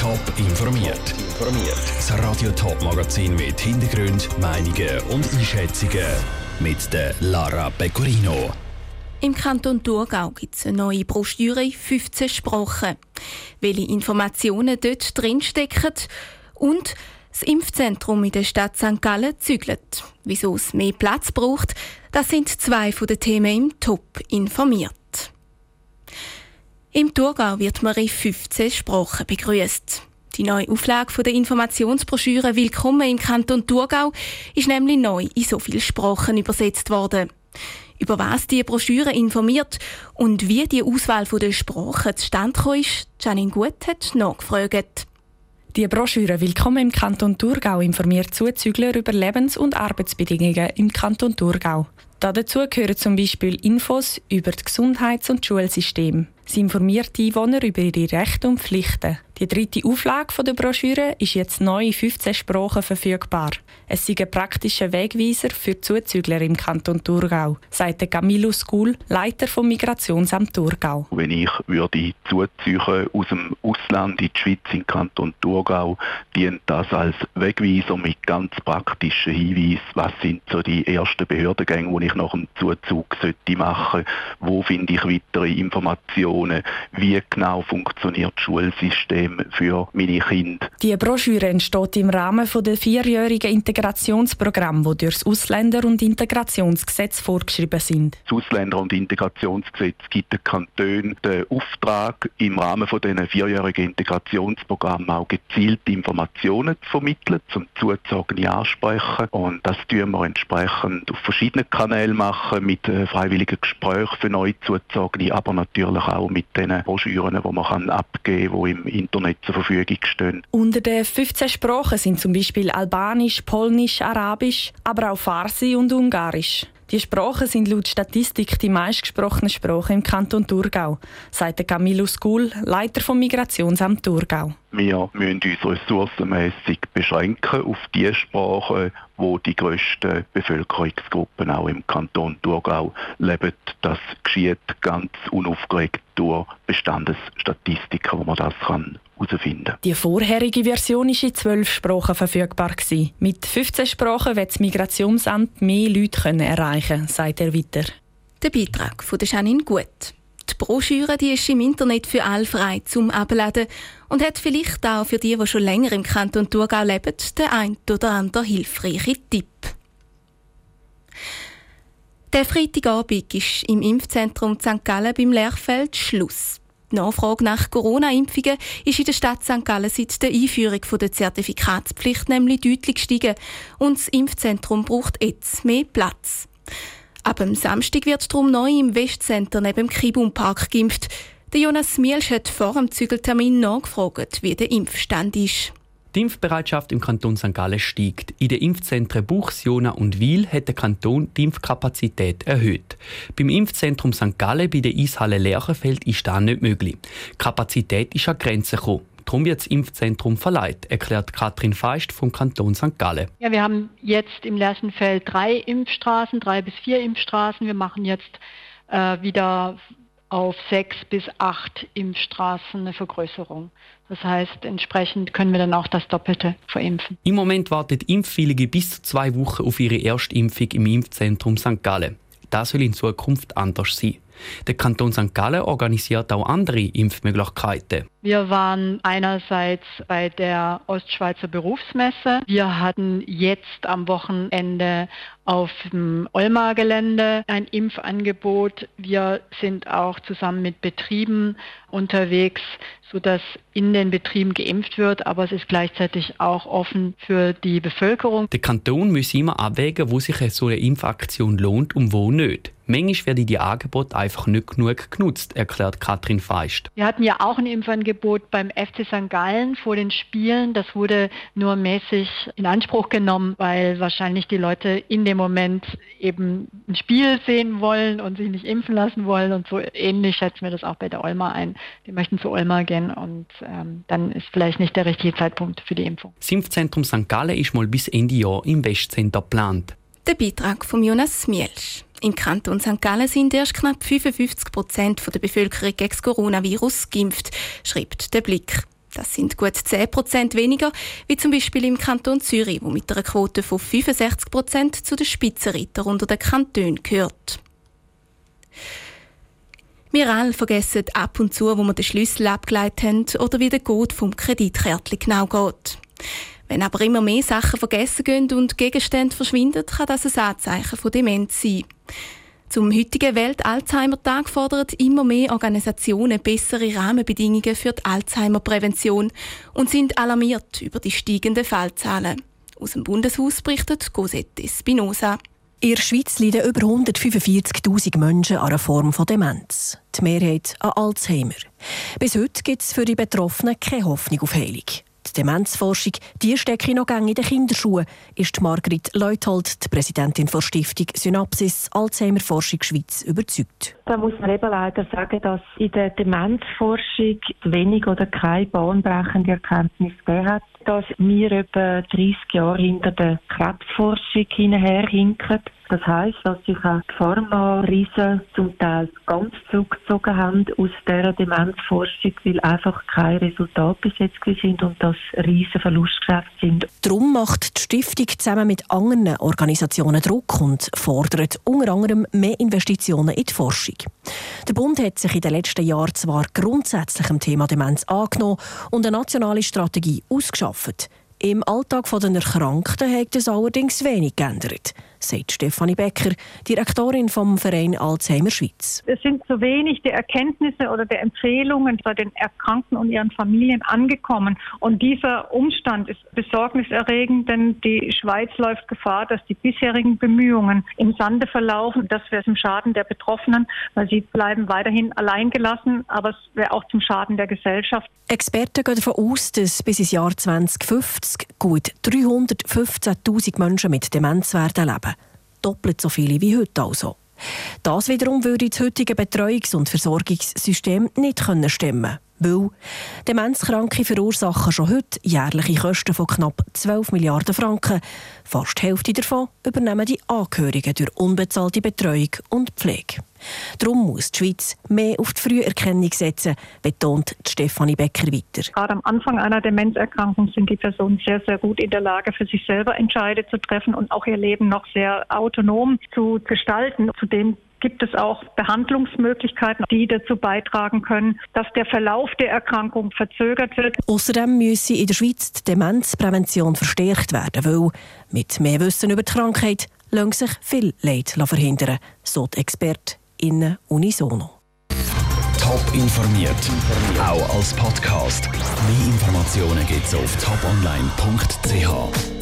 Top informiert. Das Radio Top Magazin mit Hintergrund, Meinungen und Einschätzungen mit der Lara Pecorino. Im Kanton Thurgau gibt es eine neue Broschüre in 15 Sprachen. Welche Informationen dort drinstecken und das Impfzentrum in der Stadt St. Gallen zügelt. Wieso es mehr Platz braucht, das sind zwei von den Themen im Top informiert. Im Thurgau wird man in 15 Sprachen begrüßt. Die neue Auflage der Informationsbroschüre Willkommen im Kanton Thurgau ist nämlich neu in so viele Sprachen übersetzt worden. Über was die Broschüre informiert und wie die Auswahl der Sprachen zustande ist, Janine Gut hat nachgefragt. Die Broschüre Willkommen im Kanton Thurgau informiert Zuzügler über Lebens- und Arbeitsbedingungen im Kanton Thurgau. Dazu gehören zum Beispiel Infos über das Gesundheits- und Schulsystem. Sie informiert die Einwohner über ihre Rechte und Pflichten. Die dritte Auflage der Broschüre ist jetzt neu in 15 Sprachen verfügbar. Es ist ein praktischer Wegweiser für Zuzügler im Kanton Thurgau, sagt Camilo School, Leiter vom Migrationsamt Thurgau. Wenn ich würde zuziehen aus dem Ausland in die Schweiz, in den Kanton Thurgau, dient das als Wegweiser mit ganz praktischen Hinweisen, was sind so die ersten Behördengänge, die ich nach dem Zuzug sollte machen sollte, wo finde ich weitere Informationen, wie genau funktioniert das Schulsystem, System für meine Kinder. Die Broschüre entsteht im Rahmen des vierjährigen Integrationsprogramms, das durch das Ausländer- und Integrationsgesetz vorgeschrieben sind. Das Ausländer- und Integrationsgesetz gibt den Kantonen den Auftrag, im Rahmen von diesen vierjährigen Integrationsprogrammen auch gezielte Informationen zu vermitteln, zum Zuzogene ansprechen. Und das tun wir entsprechend auf verschiedenen Kanälen machen, mit äh, freiwilligen Gesprächen für neu Zuzogene, aber natürlich auch mit den Broschüren, die man abgeben kann, die im Internet Internet zur Verfügung stehen. Unter den 15 Sprachen sind zum Beispiel Albanisch, Polnisch, Arabisch, aber auch Farsi und Ungarisch. Die Sprachen sind laut Statistik die meistgesprochenen Sprachen im Kanton Thurgau, sagt Camilo Skul, Leiter vom Migrationsamt Thurgau. Wir müssen uns ressourcenmässig beschränken auf die Sprachen, wo die grössten Bevölkerungsgruppen auch im Kanton Thurgau leben. Das geschieht ganz unaufgeregt durch Bestandesstatistiken, wo man das kann. Die vorherige Version war in zwölf Sprachen verfügbar. Mit 15 Sprachen wird das Migrationsamt mehr Leute erreichen sagt er weiter. Der Beitrag von Janine Gut. Die Broschüre die ist im Internet für alle frei zum Abladen und hat vielleicht auch für die, die schon länger im Kanton Thurgau leben, den ein oder anderen hilfreichen Tipp. Der Freitagabend ist im Impfzentrum St. Gallen beim Lehrfeld Schluss. Die Nachfrage nach Corona-Impfungen ist in der Stadt St. Gallen seit der Einführung der Zertifikatspflicht nämlich deutlich gestiegen und das Impfzentrum braucht jetzt mehr Platz. Ab dem Samstag wird darum neu im Westcenter neben dem Kibum Park geimpft. Der Jonas Mielsch hat vor dem Zügeltermin nachgefragt, wie der Impfstand ist. Die Impfbereitschaft im Kanton St. Gallen steigt. In den Impfzentren Buchs, Jona und Wiel hat der Kanton die Impfkapazität erhöht. Beim Impfzentrum St. Gallen bei der Eishalle Lerchenfeld ist das nicht möglich. Die Kapazität ist an Grenzen gekommen. Darum wird das Impfzentrum verleiht, erklärt Katrin Feist vom Kanton St. Gallen. Ja, wir haben jetzt im Lerchenfeld drei Impfstraßen, drei bis vier Impfstraßen. Wir machen jetzt äh, wieder auf sechs bis acht Impfstraßen eine Vergrößerung. Das heißt, entsprechend können wir dann auch das Doppelte verimpfen. Im Moment wartet Impfwillige bis zu zwei Wochen auf ihre Erstimpfung im Impfzentrum St. Gallen. Das soll in Zukunft anders sein. Der Kanton St. Gallen organisiert auch andere Impfmöglichkeiten. Wir waren einerseits bei der Ostschweizer Berufsmesse. Wir hatten jetzt am Wochenende auf dem Olmar-Gelände ein Impfangebot. Wir sind auch zusammen mit Betrieben unterwegs, sodass in den Betrieben geimpft wird, aber es ist gleichzeitig auch offen für die Bevölkerung. Der Kanton muss immer abwägen, wo sich so eine Impfaktion lohnt und wo nicht. Manchmal werden die Angebote einfach nicht genug genutzt, erklärt Katrin Feist. Wir hatten ja auch ein Impfangebot beim FC St. Gallen vor den Spielen. Das wurde nur mäßig in Anspruch genommen, weil wahrscheinlich die Leute in dem Moment eben ein Spiel sehen wollen und sich nicht impfen lassen wollen. Und so ähnlich schätzen wir das auch bei der Olma ein. Die möchten zu Olma gehen und ähm, dann ist vielleicht nicht der richtige Zeitpunkt für die Impfung. Das Impfzentrum St. Gallen ist mal bis Ende Jahr im Westcenter geplant. Der Beitrag von Jonas Mielsch. Im Kanton St. Gallen sind erst knapp 55 Prozent der Bevölkerung gegen das Coronavirus geimpft, schreibt der Blick. Das sind gut 10 Prozent weniger, wie zum Beispiel im Kanton Zürich, wo mit einer Quote von 65 Prozent zu den Spitzenreiter unter den Kantonen gehört. Wir alle vergessen ab und zu, wo wir den Schlüssel abgeleitet haben oder wie der Code vom Kreditkärtchen genau geht. Wenn aber immer mehr Sachen vergessen gehen und Gegenstände verschwinden, kann das ein Anzeichen von Demenz sein. Zum heutigen Welt-Alzheimer-Tag fordern immer mehr Organisationen bessere Rahmenbedingungen für die Alzheimer-Prävention und sind alarmiert über die steigenden Fallzahlen. Aus dem Bundeshaus berichtet Cosette Spinoza. In der Schweiz leiden über 145.000 Menschen an einer Form von Demenz. Die Mehrheit an Alzheimer. Bis heute gibt es für die Betroffenen keine Hoffnung auf Heilung. Demenzforschung die stecke noch in den Kinderschuhen, ist Margrit Leuthold, die Präsidentin der Stiftung Synapsis Alzheimer Forschung Schweiz, überzeugt. Da muss man eben leider sagen, dass in der Demenzforschung wenig oder keine bahnbrechende Erkenntnis gegeben hat, dass wir etwa 30 Jahre hinter der Krebsforschung hinterherhinken. Das heisst, dass sich auch die Pharma-Riesen zum Teil ganz zurückgezogen haben aus dieser Demenzforschung, weil einfach keine Resultate bis jetzt sind und das riesen Verlustgeschäfte sind. Darum macht die Stiftung zusammen mit anderen Organisationen Druck und fordert unter anderem mehr Investitionen in die Forschung. Der Bund hat sich in den letzten Jahren zwar grundsätzlich dem Thema Demenz angenommen und eine nationale Strategie ausgeschafft. Im Alltag der Erkrankten hat es allerdings wenig geändert sagt Stefanie Becker, Direktorin vom Verein Alzheimer Schweiz. Es sind zu wenig die Erkenntnisse oder der Empfehlungen bei den Erkrankten und ihren Familien angekommen. Und dieser Umstand ist besorgniserregend, denn die Schweiz läuft Gefahr, dass die bisherigen Bemühungen im Sande verlaufen. Das wäre zum Schaden der Betroffenen, weil sie bleiben weiterhin alleingelassen, aber es wäre auch zum Schaden der Gesellschaft. Experten gehen davon aus, dass bis ins Jahr 2050 gut 315.000 Menschen mit Demenz werden leben doppelt so viele wie heute also. Das wiederum würde das heutige Betreuungs- und Versorgungssystem nicht stemmen können. Weil Demenzkranke verursachen schon heute jährliche Kosten von knapp 12 Milliarden Franken. Fast die Hälfte davon übernehmen die Angehörigen durch unbezahlte Betreuung und Pflege. Darum muss die Schweiz mehr auf die Früherkennung setzen, betont Stefanie Becker weiter. Gerade am Anfang einer Demenzerkrankung sind die Personen sehr, sehr gut in der Lage, für sich selber Entscheide zu treffen und auch ihr Leben noch sehr autonom zu gestalten. Zudem gibt es auch Behandlungsmöglichkeiten, die dazu beitragen können, dass der Verlauf der Erkrankung verzögert wird. Außerdem müsse in der Schweiz die Demenzprävention verstärkt werden, weil mit mehr Wissen über die Krankheit lässt sich viel Leid verhindern, so die ExpertInnen unisono. Top informiert, auch als Podcast. Mehr Informationen gibt es auf toponline.ch.